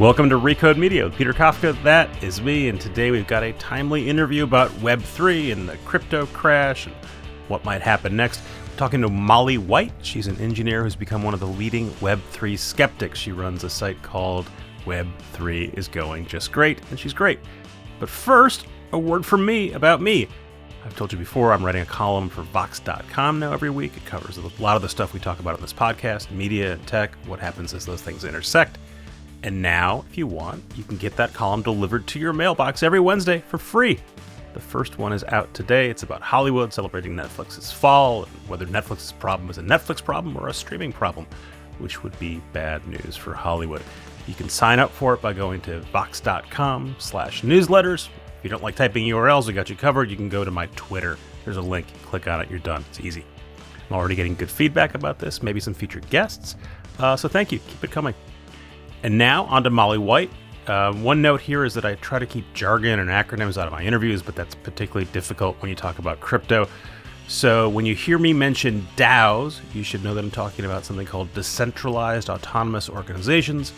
Welcome to Recode Media with Peter Kafka. That is me, and today we've got a timely interview about Web3 and the crypto crash and what might happen next. Talking to Molly White. She's an engineer who's become one of the leading Web3 skeptics. She runs a site called Web3 is Going Just Great, and she's great. But first, a word from me about me. I've told you before, I'm writing a column for Vox.com now every week. It covers a lot of the stuff we talk about on this podcast media and tech, what happens as those things intersect. And now, if you want, you can get that column delivered to your mailbox every Wednesday for free. The first one is out today. It's about Hollywood celebrating Netflix's fall and whether Netflix's problem is a Netflix problem or a streaming problem, which would be bad news for Hollywood. You can sign up for it by going to vox.com slash newsletters. If you don't like typing URLs, we got you covered. You can go to my Twitter. There's a link. Click on it. You're done. It's easy. I'm already getting good feedback about this, maybe some featured guests. Uh, so thank you. Keep it coming. And now on to Molly White. Uh, one note here is that I try to keep jargon and acronyms out of my interviews, but that's particularly difficult when you talk about crypto. So when you hear me mention DAOs, you should know that I'm talking about something called decentralized autonomous organizations,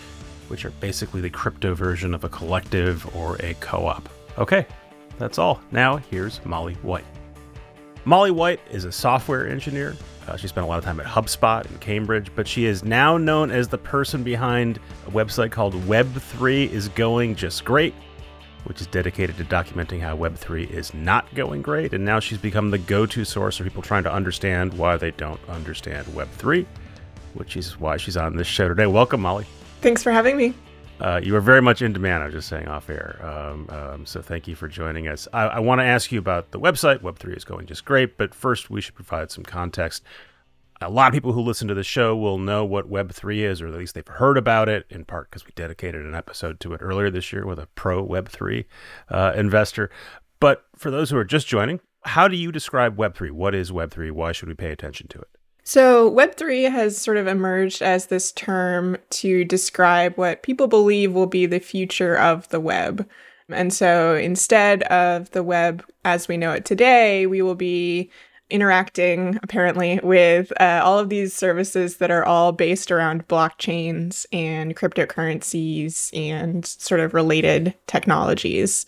which are basically the crypto version of a collective or a co op. Okay, that's all. Now here's Molly White. Molly White is a software engineer uh, she spent a lot of time at HubSpot in Cambridge, but she is now known as the person behind a website called Web3 is Going Just Great, which is dedicated to documenting how Web3 is not going great. And now she's become the go to source for people trying to understand why they don't understand Web3, which is why she's on this show today. Welcome, Molly. Thanks for having me. Uh, you are very much in demand. I was just saying off air. Um, um, so thank you for joining us. I, I want to ask you about the website. Web3 is going just great, but first we should provide some context. A lot of people who listen to the show will know what Web3 is, or at least they've heard about it, in part because we dedicated an episode to it earlier this year with a pro Web3 uh, investor. But for those who are just joining, how do you describe Web3? What is Web3? Why should we pay attention to it? So, Web3 has sort of emerged as this term to describe what people believe will be the future of the web. And so, instead of the web as we know it today, we will be interacting apparently with uh, all of these services that are all based around blockchains and cryptocurrencies and sort of related technologies.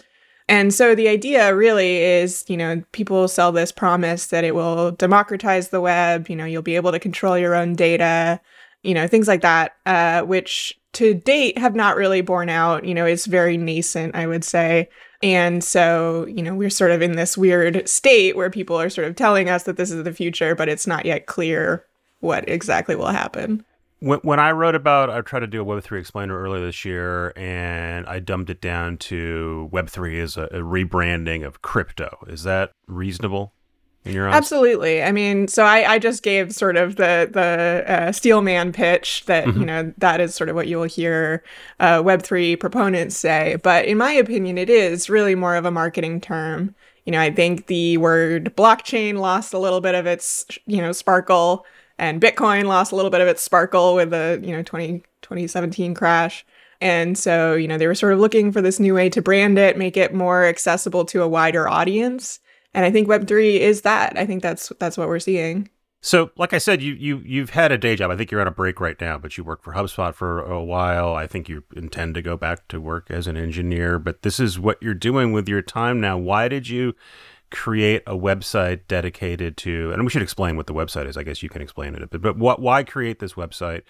And so the idea really is, you know, people sell this promise that it will democratize the web, you know, you'll be able to control your own data, you know, things like that, uh, which to date have not really borne out, you know, it's very nascent, I would say. And so, you know, we're sort of in this weird state where people are sort of telling us that this is the future, but it's not yet clear what exactly will happen when, when I wrote about, I tried to do a Web3 explainer earlier this year, and I dumbed it down to Web3 is a, a rebranding of crypto. Is that reasonable? In your eyes? Absolutely. I mean, so I, I just gave sort of the the uh, steelman pitch that mm-hmm. you know that is sort of what you will hear uh, Web three proponents say. But in my opinion, it is really more of a marketing term. You know, I think the word blockchain lost a little bit of its you know sparkle and Bitcoin lost a little bit of its sparkle with the, you know, 20, 2017 crash. And so, you know, they were sort of looking for this new way to brand it, make it more accessible to a wider audience. And I think Web3 is that. I think that's that's what we're seeing. So, like I said, you you you've had a day job. I think you're on a break right now, but you worked for HubSpot for a while. I think you intend to go back to work as an engineer, but this is what you're doing with your time now. Why did you create a website dedicated to, and we should explain what the website is. I guess you can explain it a bit, but what, why create this website?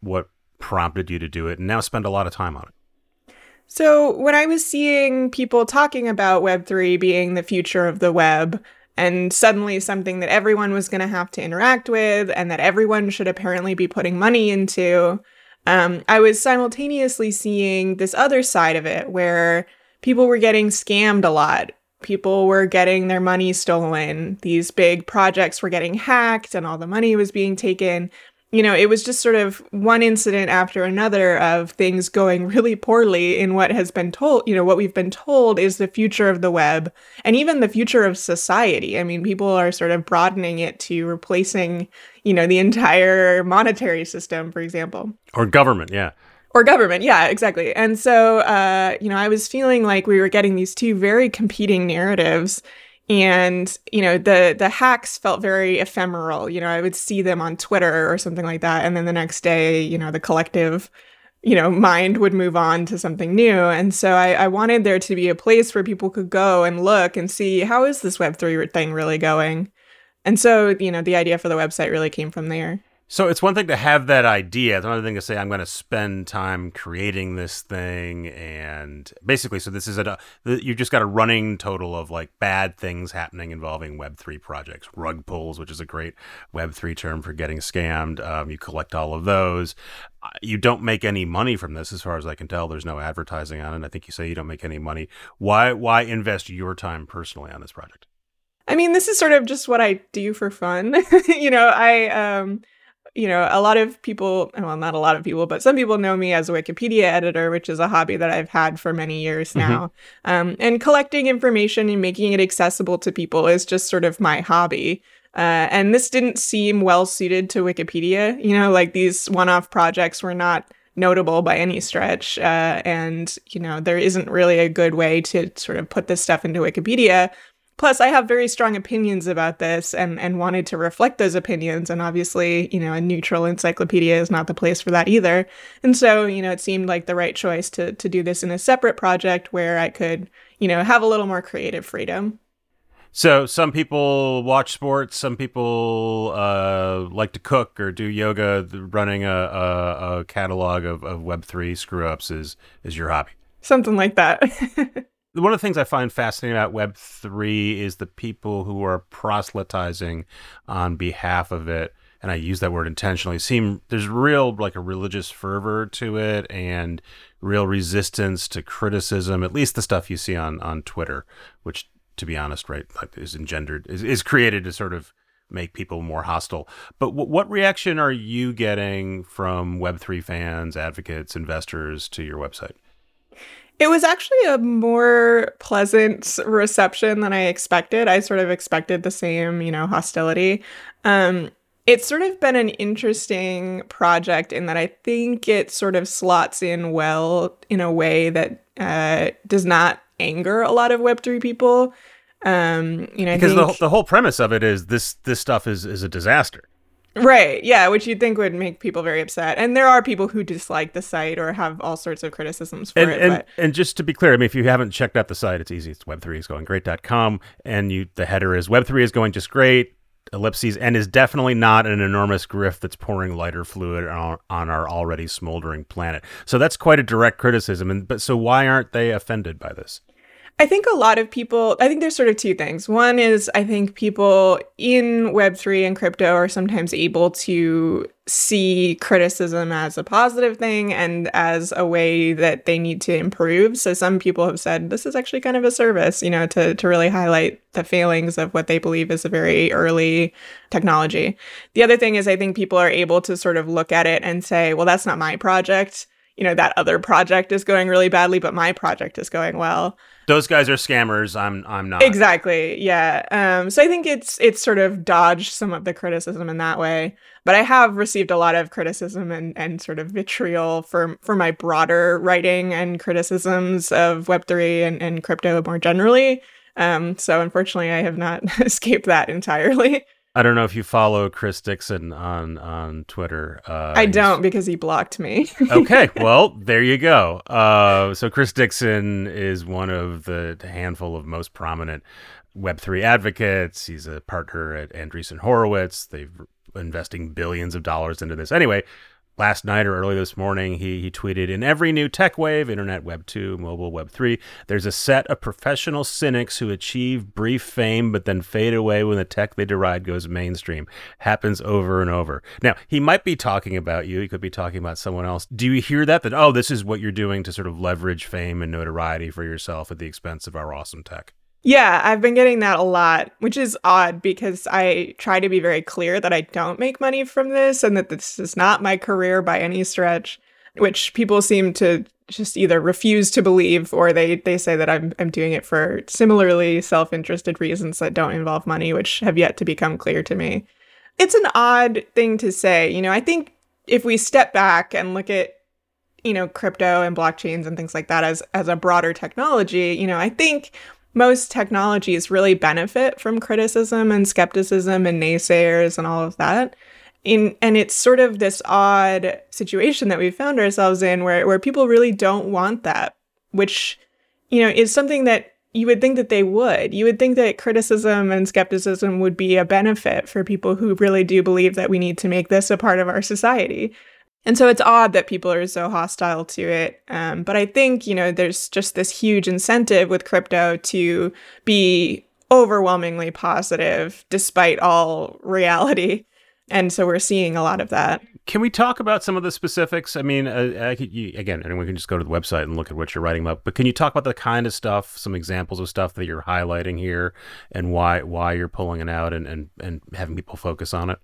What prompted you to do it? And now spend a lot of time on it. So, when I was seeing people talking about Web3 being the future of the web, and suddenly something that everyone was going to have to interact with, and that everyone should apparently be putting money into, um, I was simultaneously seeing this other side of it where people were getting scammed a lot people were getting their money stolen. These big projects were getting hacked and all the money was being taken. you know, it was just sort of one incident after another of things going really poorly in what has been told, you know, what we've been told is the future of the web and even the future of society. I mean, people are sort of broadening it to replacing, you know, the entire monetary system, for example. Or government, yeah. Or government, yeah, exactly. And so, uh, you know, I was feeling like we were getting these two very competing narratives and you know the the hacks felt very ephemeral. You know i would see them on twitter or something like that. And then the next day you know the collective you know mind would move on to something new. And so I, I wanted there to be a place where people could go and look and see how is this web3 thing really going? And so you know the idea for the website really came from there so it's one thing to have that idea. It's another thing to say I'm going to spend time creating this thing, and basically, so this is a you've just got a running total of like bad things happening involving Web three projects, rug pulls, which is a great Web three term for getting scammed. Um, you collect all of those. Uh, you don't make any money from this, as far as I can tell. There's no advertising on it. I think you say you don't make any money. Why why invest your time personally on this project? I mean, this is sort of just what I do for fun. you know, I um you know, a lot of people, well, not a lot of people, but some people know me as a Wikipedia editor, which is a hobby that I've had for many years mm-hmm. now. Mm-hmm. Um, and collecting information and making it accessible to people is just sort of my hobby. Uh, and this didn't seem well suited to Wikipedia. You know, like these one off projects were not notable by any stretch. Uh, and, you know, there isn't really a good way to sort of put this stuff into Wikipedia Plus, I have very strong opinions about this and, and wanted to reflect those opinions. And obviously, you know, a neutral encyclopedia is not the place for that either. And so, you know, it seemed like the right choice to, to do this in a separate project where I could, you know, have a little more creative freedom. So some people watch sports, some people uh, like to cook or do yoga. Running a, a, a catalog of, of Web three screw ups is is your hobby. Something like that. one of the things I find fascinating about Web3 is the people who are proselytizing on behalf of it. And I use that word intentionally. Seem there's real like a religious fervor to it and real resistance to criticism, at least the stuff you see on, on Twitter, which to be honest, right, like is engendered is, is created to sort of make people more hostile. But w- what reaction are you getting from Web3 fans, advocates, investors to your website? It was actually a more pleasant reception than I expected. I sort of expected the same, you know, hostility. Um, it's sort of been an interesting project in that I think it sort of slots in well in a way that uh, does not anger a lot of Web3 people. Um, you know, because think... the, the whole premise of it is this this stuff is is a disaster. Right. Yeah, which you'd think would make people very upset. And there are people who dislike the site or have all sorts of criticisms for and, it. And, but... and just to be clear, I mean, if you haven't checked out the site, it's easy. It's web3 is going great.com. And you the header is web3 is going just great, ellipses, and is definitely not an enormous grift that's pouring lighter fluid on, on our already smoldering planet. So that's quite a direct criticism. And but so why aren't they offended by this? I think a lot of people, I think there's sort of two things. One is I think people in Web3 and crypto are sometimes able to see criticism as a positive thing and as a way that they need to improve. So some people have said this is actually kind of a service, you know, to, to really highlight the failings of what they believe is a very early technology. The other thing is I think people are able to sort of look at it and say, well, that's not my project you know that other project is going really badly but my project is going well. Those guys are scammers. I'm i'm not. Exactly. Yeah. Um so i think it's it's sort of dodged some of the criticism in that way. But i have received a lot of criticism and and sort of vitriol for for my broader writing and criticisms of web3 and, and crypto more generally. Um so unfortunately i have not escaped that entirely I don't know if you follow Chris Dixon on on Twitter. Uh, I don't because he blocked me. okay, well there you go. Uh, so Chris Dixon is one of the handful of most prominent Web three advocates. He's a partner at Andreessen Horowitz. They've investing billions of dollars into this. Anyway, last night or early this morning, he, he tweeted In every new tech wave, internet, web 2, mobile, web 3, there's a set of professional cynics who achieve brief fame but then fade away when the tech they deride goes mainstream. Happens over and over. Now, he might be talking about you. He could be talking about someone else. Do you hear that? That, oh, this is what you're doing to sort of leverage fame and notoriety for yourself at the expense of our awesome tech? Yeah, I've been getting that a lot, which is odd because I try to be very clear that I don't make money from this and that this is not my career by any stretch, which people seem to just either refuse to believe or they they say that I'm I'm doing it for similarly self-interested reasons that don't involve money, which have yet to become clear to me. It's an odd thing to say. You know, I think if we step back and look at you know crypto and blockchains and things like that as as a broader technology, you know, I think most technologies really benefit from criticism and skepticism and naysayers and all of that. In, and it's sort of this odd situation that we found ourselves in where, where people really don't want that, which, you know, is something that you would think that they would. You would think that criticism and skepticism would be a benefit for people who really do believe that we need to make this a part of our society. And so it's odd that people are so hostile to it. Um, but I think, you know, there's just this huge incentive with crypto to be overwhelmingly positive despite all reality. And so we're seeing a lot of that. Can we talk about some of the specifics? I mean, uh, I could, you, again, anyone can just go to the website and look at what you're writing about. But can you talk about the kind of stuff, some examples of stuff that you're highlighting here, and why why you're pulling it out and and, and having people focus on it?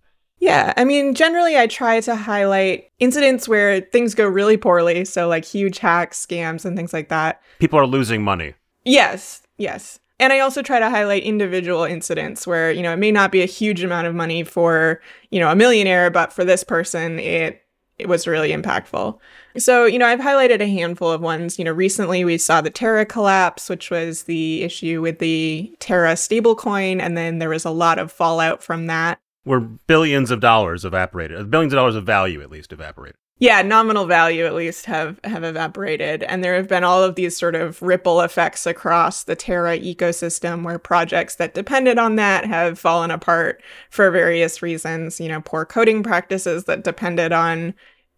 Yeah, I mean, generally, I try to highlight incidents where things go really poorly. So, like huge hacks, scams, and things like that. People are losing money. Yes, yes. And I also try to highlight individual incidents where, you know, it may not be a huge amount of money for, you know, a millionaire, but for this person, it it was really impactful. So, you know, I've highlighted a handful of ones. You know, recently we saw the Terra collapse, which was the issue with the Terra stablecoin, and then there was a lot of fallout from that where billions of dollars evaporated, billions of dollars of value at least evaporated. Yeah, nominal value at least have have evaporated, and there have been all of these sort of ripple effects across the Terra ecosystem, where projects that depended on that have fallen apart for various reasons. You know, poor coding practices that depended on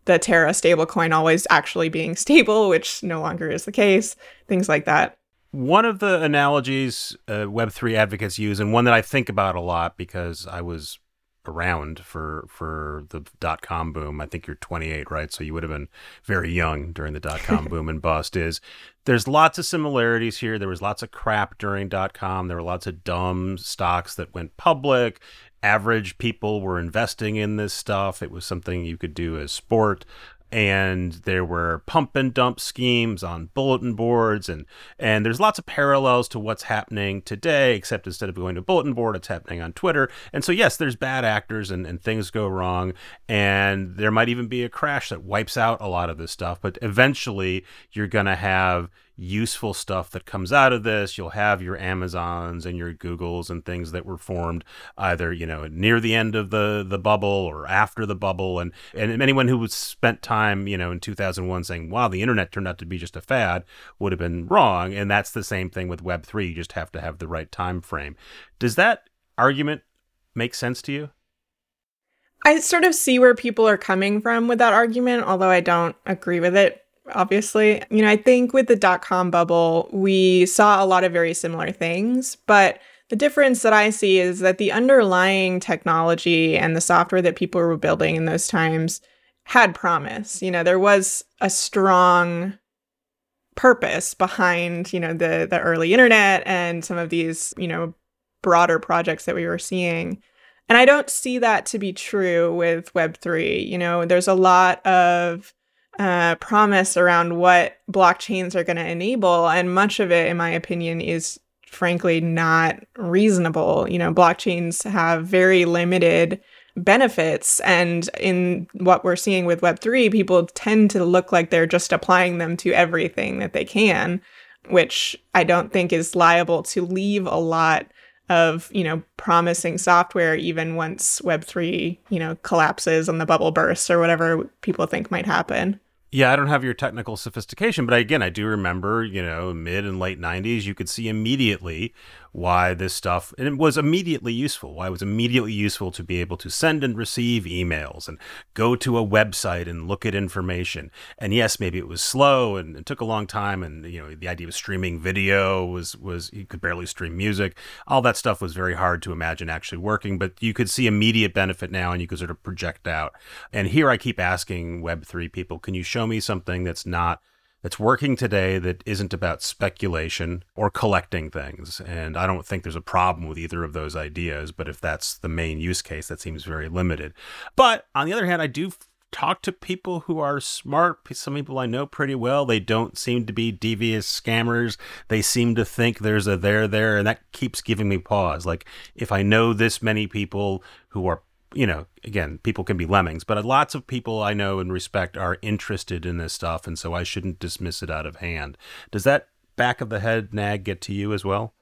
the Terra stablecoin always actually being stable, which no longer is the case. Things like that. One of the analogies uh, Web3 advocates use, and one that I think about a lot because I was around for for the dot com boom. I think you're 28, right? So you would have been very young during the dot com boom and bust. Is there's lots of similarities here. There was lots of crap during dot com. There were lots of dumb stocks that went public. Average people were investing in this stuff. It was something you could do as sport and there were pump and dump schemes on bulletin boards and and there's lots of parallels to what's happening today except instead of going to bulletin board it's happening on twitter. And so yes there's bad actors and, and things go wrong and there might even be a crash that wipes out a lot of this stuff but eventually you're going to have useful stuff that comes out of this. You'll have your Amazons and your Googles and things that were formed either, you know, near the end of the the bubble or after the bubble. And and anyone who spent time, you know, in 2001 saying, "Wow, the internet turned out to be just a fad," would have been wrong. And that's the same thing with Web three. You just have to have the right time frame. Does that argument make sense to you? I sort of see where people are coming from with that argument, although I don't agree with it obviously. You know, I think with the dot com bubble, we saw a lot of very similar things, but the difference that I see is that the underlying technology and the software that people were building in those times had promise. You know, there was a strong purpose behind, you know, the the early internet and some of these, you know, broader projects that we were seeing. And I don't see that to be true with Web3. You know, there's a lot of uh, promise around what blockchains are going to enable. And much of it, in my opinion, is frankly not reasonable. You know, blockchains have very limited benefits. And in what we're seeing with Web3, people tend to look like they're just applying them to everything that they can, which I don't think is liable to leave a lot of you know promising software even once web3 you know collapses and the bubble bursts or whatever people think might happen yeah, I don't have your technical sophistication, but again, I do remember, you know, mid and late 90s, you could see immediately why this stuff and it was immediately useful. Why it was immediately useful to be able to send and receive emails and go to a website and look at information. And yes maybe it was slow and it took a long time and you know the idea of streaming video was was you could barely stream music. All that stuff was very hard to imagine actually working but you could see immediate benefit now and you could sort of project out. And here i keep asking web3 people can you show me something that's not that's working today that isn't about speculation or collecting things. And I don't think there's a problem with either of those ideas. But if that's the main use case, that seems very limited. But on the other hand, I do talk to people who are smart. Some people I know pretty well. They don't seem to be devious scammers. They seem to think there's a there there, and that keeps giving me pause. Like if I know this many people who are you know, again, people can be lemmings, but lots of people I know and respect are interested in this stuff, and so I shouldn't dismiss it out of hand. Does that back of the head nag get to you as well?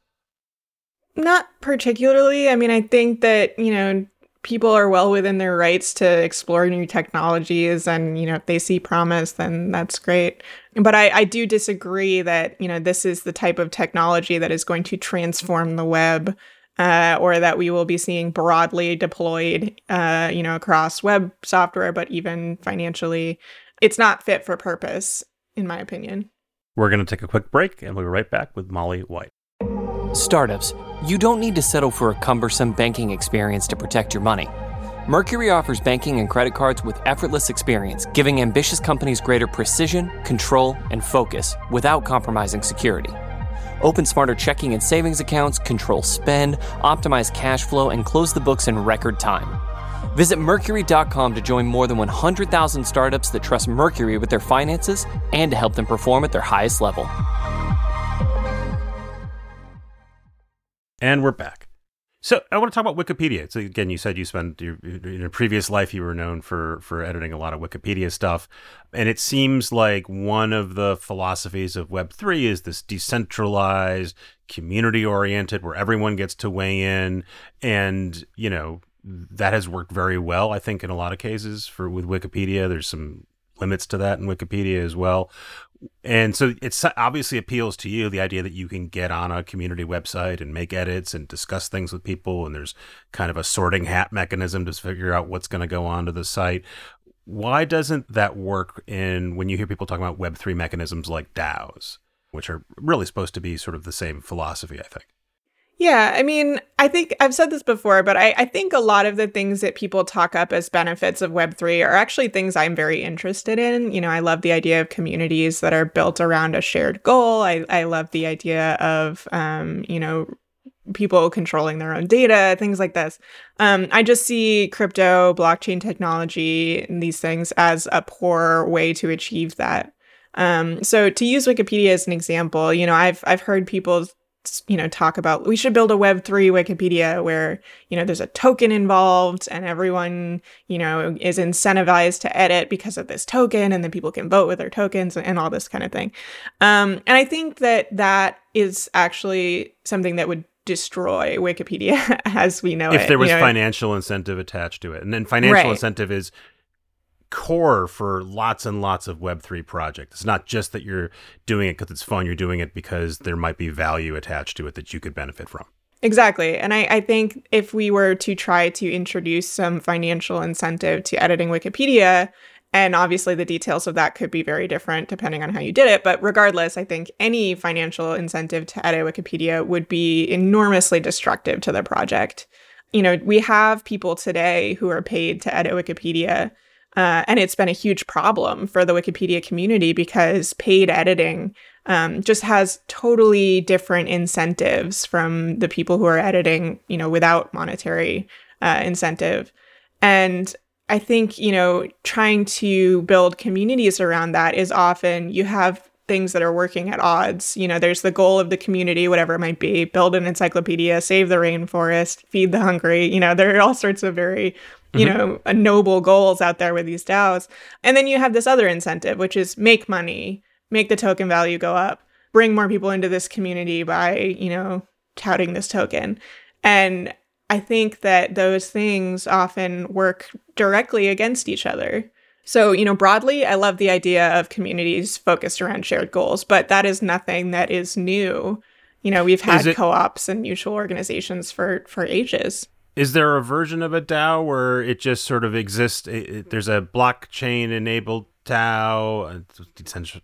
Not particularly. I mean, I think that, you know, people are well within their rights to explore new technologies and you know if they see promise then that's great but I, I do disagree that you know this is the type of technology that is going to transform the web uh, or that we will be seeing broadly deployed, uh, you know, across web software, but even financially. It's not fit for purpose, in my opinion. We're going to take a quick break and we'll be right back with Molly White. Startups, you don't need to settle for a cumbersome banking experience to protect your money. Mercury offers banking and credit cards with effortless experience, giving ambitious companies greater precision, control, and focus without compromising security. Open smarter checking and savings accounts, control spend, optimize cash flow, and close the books in record time. Visit Mercury.com to join more than 100,000 startups that trust Mercury with their finances and to help them perform at their highest level. And we're back. So I want to talk about Wikipedia. So again, you said you spent your, in a previous life you were known for for editing a lot of Wikipedia stuff, and it seems like one of the philosophies of Web three is this decentralized, community oriented, where everyone gets to weigh in, and you know that has worked very well. I think in a lot of cases for with Wikipedia, there's some limits to that in Wikipedia as well and so it obviously appeals to you the idea that you can get on a community website and make edits and discuss things with people and there's kind of a sorting hat mechanism to figure out what's going to go onto the site. Why doesn't that work in when you hear people talking about web3 mechanisms like DAOs which are really supposed to be sort of the same philosophy i think yeah, I mean, I think I've said this before, but I, I, think a lot of the things that people talk up as benefits of Web3 are actually things I'm very interested in. You know, I love the idea of communities that are built around a shared goal. I, I love the idea of, um, you know, people controlling their own data, things like this. Um, I just see crypto, blockchain technology, and these things as a poor way to achieve that. Um, so to use Wikipedia as an example, you know, I've I've heard people you know talk about we should build a web3 wikipedia where you know there's a token involved and everyone you know is incentivized to edit because of this token and then people can vote with their tokens and, and all this kind of thing um, and i think that that is actually something that would destroy wikipedia as we know it. if it, there was you know? financial incentive attached to it and then financial right. incentive is core for lots and lots of Web3 projects. It's not just that you're doing it because it's fun, you're doing it because there might be value attached to it that you could benefit from. Exactly. And I, I think if we were to try to introduce some financial incentive to editing Wikipedia, and obviously the details of that could be very different depending on how you did it. But regardless, I think any financial incentive to edit Wikipedia would be enormously destructive to the project. You know, we have people today who are paid to edit Wikipedia uh, and it's been a huge problem for the Wikipedia community because paid editing um, just has totally different incentives from the people who are editing, you know, without monetary uh, incentive. And I think, you know, trying to build communities around that is often you have things that are working at odds. You know, there's the goal of the community, whatever it might be, build an encyclopedia, save the rainforest, feed the hungry. You know, there are all sorts of very you mm-hmm. know, noble goals out there with these DAOs. And then you have this other incentive, which is make money, make the token value go up, bring more people into this community by, you know, touting this token. And I think that those things often work directly against each other. So, you know, broadly, I love the idea of communities focused around shared goals, but that is nothing that is new. You know, we've had it- co-ops and mutual organizations for for ages. Is there a version of a DAO where it just sort of exists? It, it, there's a blockchain enabled DAO,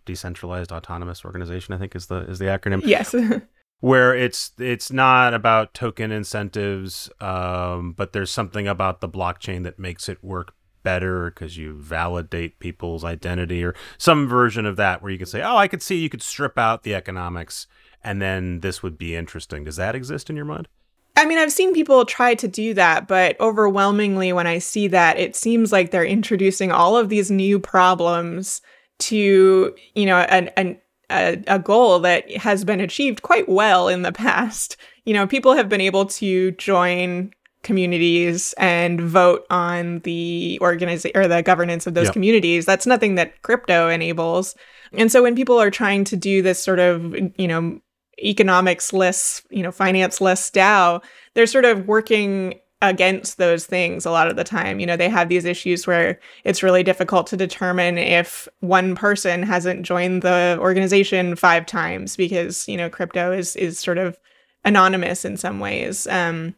decentralized autonomous organization. I think is the is the acronym. Yes. where it's it's not about token incentives, um, but there's something about the blockchain that makes it work better because you validate people's identity or some version of that where you can say, oh, I could see you could strip out the economics and then this would be interesting. Does that exist in your mind? I mean, I've seen people try to do that, but overwhelmingly, when I see that, it seems like they're introducing all of these new problems to, you know, an, an a, a goal that has been achieved quite well in the past. You know, people have been able to join communities and vote on the organization or the governance of those yep. communities. That's nothing that crypto enables. And so when people are trying to do this sort of, you know, economics less, you know, finance less DAO, they're sort of working against those things a lot of the time. You know, they have these issues where it's really difficult to determine if one person hasn't joined the organization five times because, you know, crypto is is sort of anonymous in some ways. Um,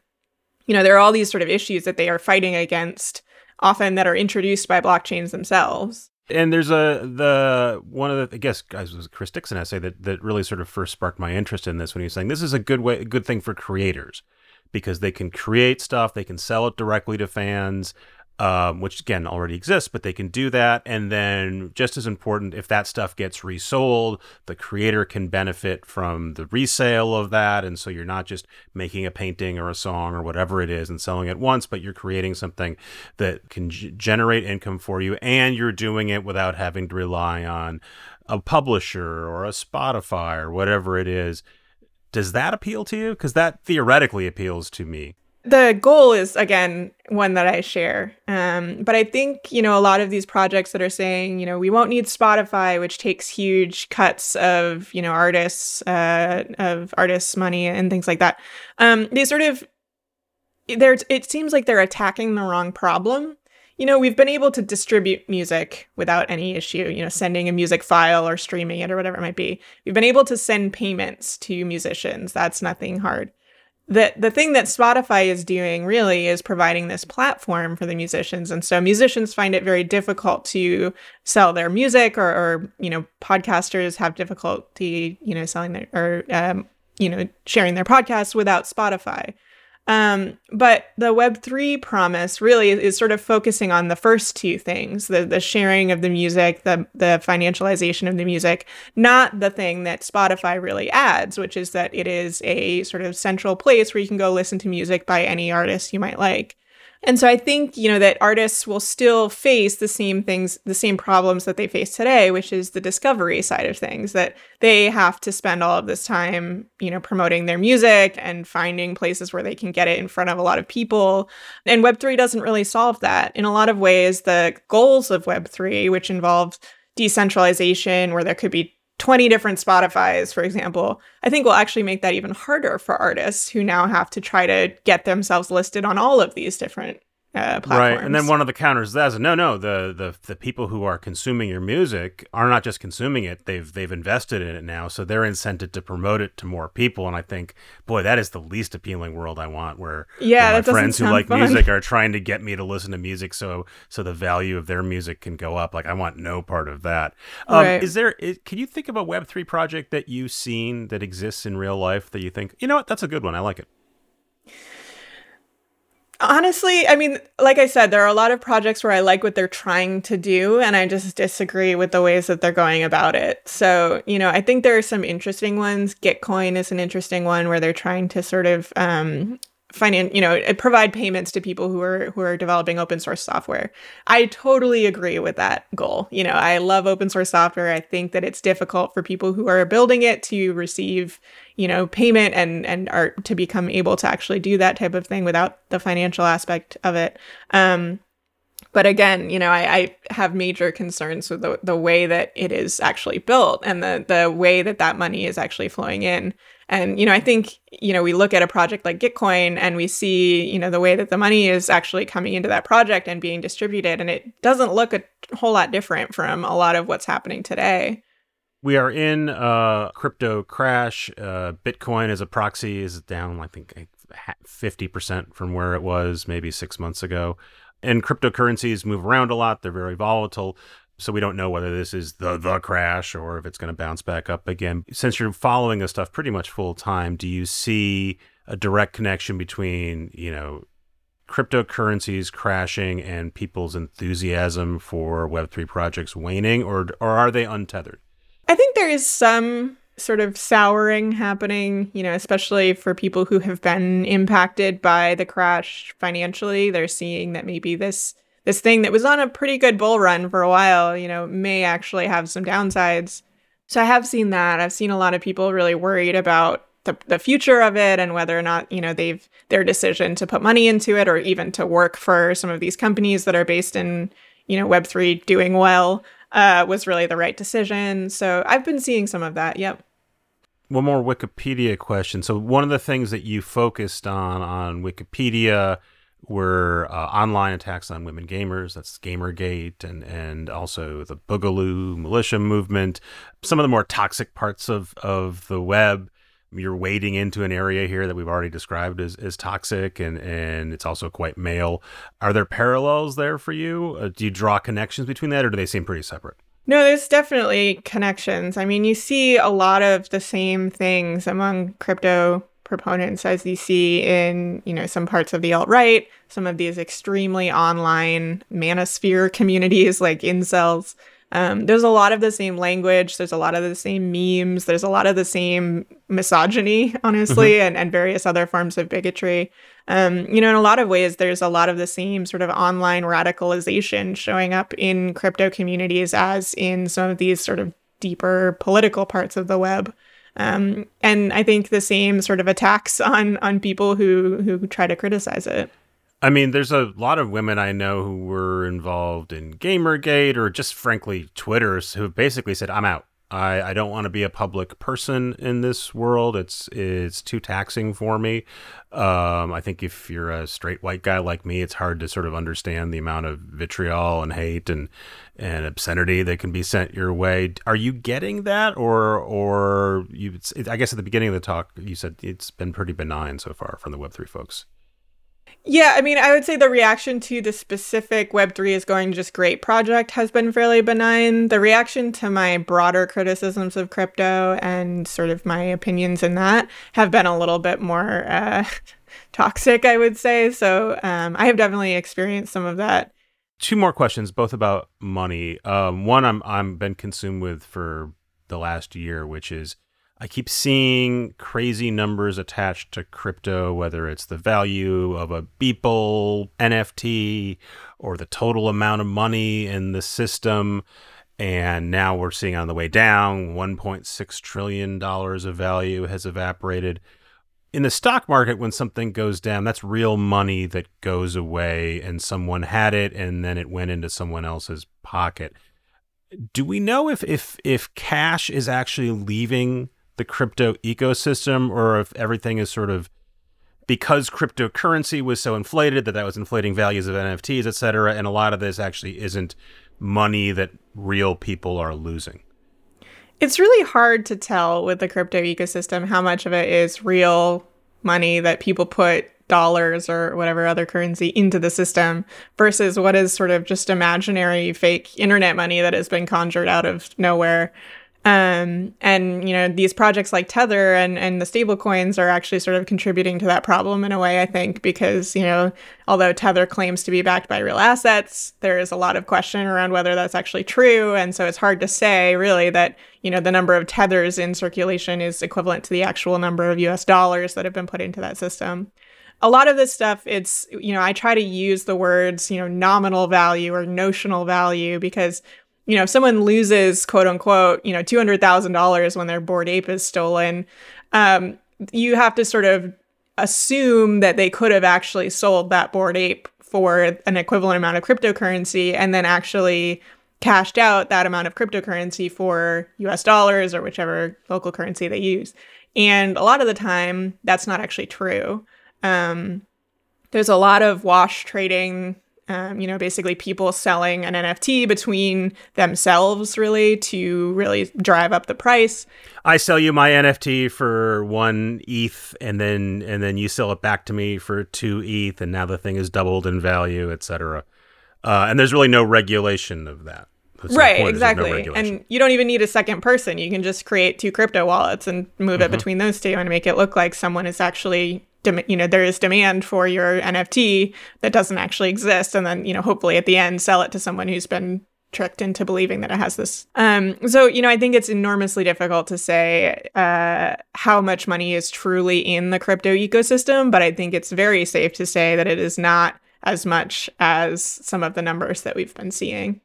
you know, there are all these sort of issues that they are fighting against often that are introduced by blockchains themselves. And there's a the one of the I guess guys was Chris Dixon essay that that really sort of first sparked my interest in this when he was saying this is a good way a good thing for creators because they can create stuff, they can sell it directly to fans um, which again already exists, but they can do that. And then, just as important, if that stuff gets resold, the creator can benefit from the resale of that. And so you're not just making a painting or a song or whatever it is and selling it once, but you're creating something that can g- generate income for you. And you're doing it without having to rely on a publisher or a Spotify or whatever it is. Does that appeal to you? Because that theoretically appeals to me the goal is again one that I share. Um, but I think you know a lot of these projects that are saying you know we won't need Spotify, which takes huge cuts of you know artists uh, of artists' money and things like that. Um, they sort of there. It seems like they're attacking the wrong problem. You know, we've been able to distribute music without any issue, you know, sending a music file or streaming it or whatever it might be. We've been able to send payments to musicians. That's nothing hard the the thing that Spotify is doing really is providing this platform for the musicians, and so musicians find it very difficult to sell their music, or, or you know, podcasters have difficulty, you know, selling their or um, you know, sharing their podcasts without Spotify. Um, but the Web3 promise really is sort of focusing on the first two things the, the sharing of the music, the, the financialization of the music, not the thing that Spotify really adds, which is that it is a sort of central place where you can go listen to music by any artist you might like. And so I think, you know, that artists will still face the same things, the same problems that they face today, which is the discovery side of things, that they have to spend all of this time, you know, promoting their music and finding places where they can get it in front of a lot of people. And Web3 doesn't really solve that. In a lot of ways, the goals of Web3, which involve decentralization, where there could be 20 different Spotify's, for example, I think will actually make that even harder for artists who now have to try to get themselves listed on all of these different uh, right, and then one of the counters that no, no. The, the the people who are consuming your music are not just consuming it; they've they've invested in it now, so they're incented to promote it to more people. And I think, boy, that is the least appealing world I want. Where yeah, where my friends who like fun. music are trying to get me to listen to music, so so the value of their music can go up. Like I want no part of that. Um, right. Is there? Is, can you think of a Web three project that you've seen that exists in real life that you think, you know what, that's a good one. I like it. Honestly, I mean, like I said, there are a lot of projects where I like what they're trying to do, and I just disagree with the ways that they're going about it. So, you know, I think there are some interesting ones. Gitcoin is an interesting one where they're trying to sort of um, finan- you know provide payments to people who are who are developing open source software. I totally agree with that goal. You know i love open source software. I think that it's difficult for people who are building it to receive you know payment and and are to become able to actually do that type of thing without the financial aspect of it. Um but again, you know, I, I, have major concerns with the, the way that it is actually built and the, the way that that money is actually flowing in. And, you know, I think, you know, we look at a project like Gitcoin and we see, you know, the way that the money is actually coming into that project and being distributed. And it doesn't look a whole lot different from a lot of what's happening today. We are in a crypto crash. Uh, Bitcoin as a proxy is down, I think, 50% from where it was maybe six months ago. And cryptocurrencies move around a lot, they're very volatile. So we don't know whether this is the the crash or if it's going to bounce back up again. Since you're following this stuff pretty much full time, do you see a direct connection between, you know, cryptocurrencies crashing and people's enthusiasm for Web3 projects waning, or, or are they untethered? I think there is some sort of souring happening, you know, especially for people who have been impacted by the crash financially. They're seeing that maybe this this thing that was on a pretty good bull run for a while, you know, may actually have some downsides. So I have seen that. I've seen a lot of people really worried about the, the future of it and whether or not, you know, they've their decision to put money into it or even to work for some of these companies that are based in, you know, Web3 doing well uh, was really the right decision. So I've been seeing some of that. Yep. One more Wikipedia question. So one of the things that you focused on on Wikipedia were uh, online attacks on women gamers. That's Gamergate, and and also the Boogaloo militia movement. Some of the more toxic parts of of the web. You're wading into an area here that we've already described as, as toxic, and and it's also quite male. Are there parallels there for you? Uh, do you draw connections between that, or do they seem pretty separate? No, there's definitely connections. I mean, you see a lot of the same things among crypto proponents as you see in, you know, some parts of the alt-right, some of these extremely online manosphere communities like incels. Um, there's a lot of the same language. There's a lot of the same memes. There's a lot of the same misogyny, honestly, mm-hmm. and, and various other forms of bigotry. Um, you know, in a lot of ways, there's a lot of the same sort of online radicalization showing up in crypto communities as in some of these sort of deeper political parts of the web. Um, and I think the same sort of attacks on on people who who try to criticize it. I mean, there's a lot of women I know who were involved in Gamergate or just frankly Twitters who basically said, "I'm out. I, I don't want to be a public person in this world. It's it's too taxing for me. Um, I think if you're a straight white guy like me, it's hard to sort of understand the amount of vitriol and hate and and obscenity that can be sent your way. Are you getting that, or or you? I guess at the beginning of the talk, you said it's been pretty benign so far from the Web three folks. Yeah, I mean, I would say the reaction to the specific Web3 is going just great project has been fairly benign. The reaction to my broader criticisms of crypto and sort of my opinions in that have been a little bit more uh, toxic, I would say. So um, I have definitely experienced some of that. Two more questions, both about money. Um, one I'm I'm been consumed with for the last year, which is I keep seeing crazy numbers attached to crypto, whether it's the value of a Beeple NFT or the total amount of money in the system. And now we're seeing on the way down $1.6 trillion of value has evaporated. In the stock market, when something goes down, that's real money that goes away, and someone had it and then it went into someone else's pocket. Do we know if, if, if cash is actually leaving the crypto ecosystem or if everything is sort of because cryptocurrency was so inflated that that was inflating values of NFTs, et cetera. And a lot of this actually isn't money that real people are losing. It's really hard to tell with the crypto ecosystem how much of it is real money that people put dollars or whatever other currency into the system versus what is sort of just imaginary fake internet money that has been conjured out of nowhere. Um, and you know these projects like Tether and and the stablecoins are actually sort of contributing to that problem in a way I think because you know although Tether claims to be backed by real assets there is a lot of question around whether that's actually true. And so it's hard to say really that you know the number of tethers in circulation is equivalent to the actual number of US dollars that have been put into that system. A lot of this stuff it's you know i try to use the words you know nominal value or notional value because you know, if someone loses quote unquote, you know, $200,000 when their bored ape is stolen, um, you have to sort of assume that they could have actually sold that bored ape for an equivalent amount of cryptocurrency and then actually cashed out that amount of cryptocurrency for US dollars or whichever local currency they use. And a lot of the time, that's not actually true. Um, there's a lot of wash trading um, you know, basically people selling an NFT between themselves really to really drive up the price. I sell you my NFT for one ETH and then and then you sell it back to me for two ETH and now the thing is doubled in value, etc. Uh, and there's really no regulation of that. That's right, exactly. No and you don't even need a second person. You can just create two crypto wallets and move mm-hmm. it between those two and make it look like someone is actually you know there is demand for your nft that doesn't actually exist and then you know hopefully at the end sell it to someone who's been tricked into believing that it has this. Um so you know i think it's enormously difficult to say uh how much money is truly in the crypto ecosystem but i think it's very safe to say that it is not as much as some of the numbers that we've been seeing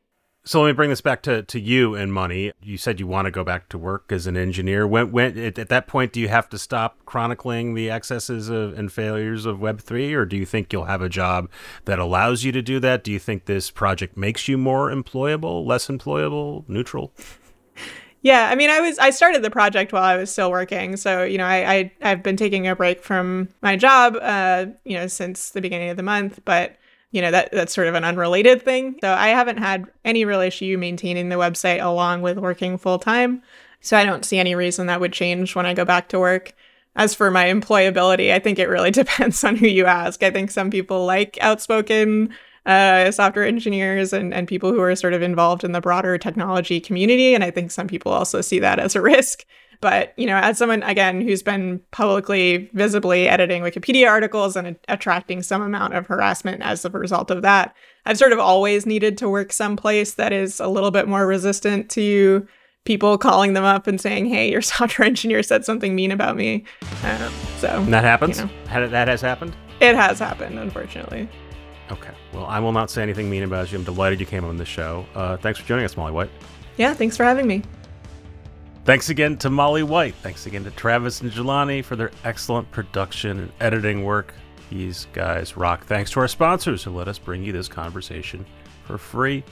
so let me bring this back to, to you and money. You said you want to go back to work as an engineer. When, when at, at that point, do you have to stop chronicling the excesses of, and failures of Web three, or do you think you'll have a job that allows you to do that? Do you think this project makes you more employable, less employable, neutral? Yeah, I mean, I was I started the project while I was still working, so you know, I, I have been taking a break from my job, uh, you know, since the beginning of the month, but you know that that's sort of an unrelated thing. So i haven't had any real issue maintaining the website along with working full time so i don't see any reason that would change when i go back to work. As for my employability i think it really depends on who you ask. I think some people like outspoken uh, software engineers and, and people who are sort of involved in the broader technology community and i think some people also see that as a risk but, you know, as someone, again, who's been publicly, visibly editing Wikipedia articles and attracting some amount of harassment as a result of that, I've sort of always needed to work someplace that is a little bit more resistant to people calling them up and saying, hey, your software engineer said something mean about me. Um, so and that happens? You know, that has happened? It has happened, unfortunately. Okay. Well, I will not say anything mean about you. I'm delighted you came on the show. Uh, thanks for joining us, Molly White. Yeah, thanks for having me. Thanks again to Molly White. Thanks again to Travis and Jelani for their excellent production and editing work. These guys rock. Thanks to our sponsors who let us bring you this conversation for free.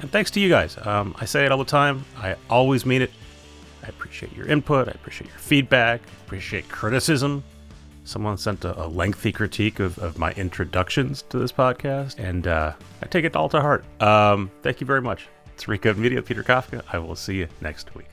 And thanks to you guys. Um, I say it all the time. I always mean it. I appreciate your input. I appreciate your feedback. I appreciate criticism. Someone sent a, a lengthy critique of, of, my introductions to this podcast, and uh, I take it all to heart. Um, thank you very much. It's Recode Media, Peter Kafka. I will see you next week.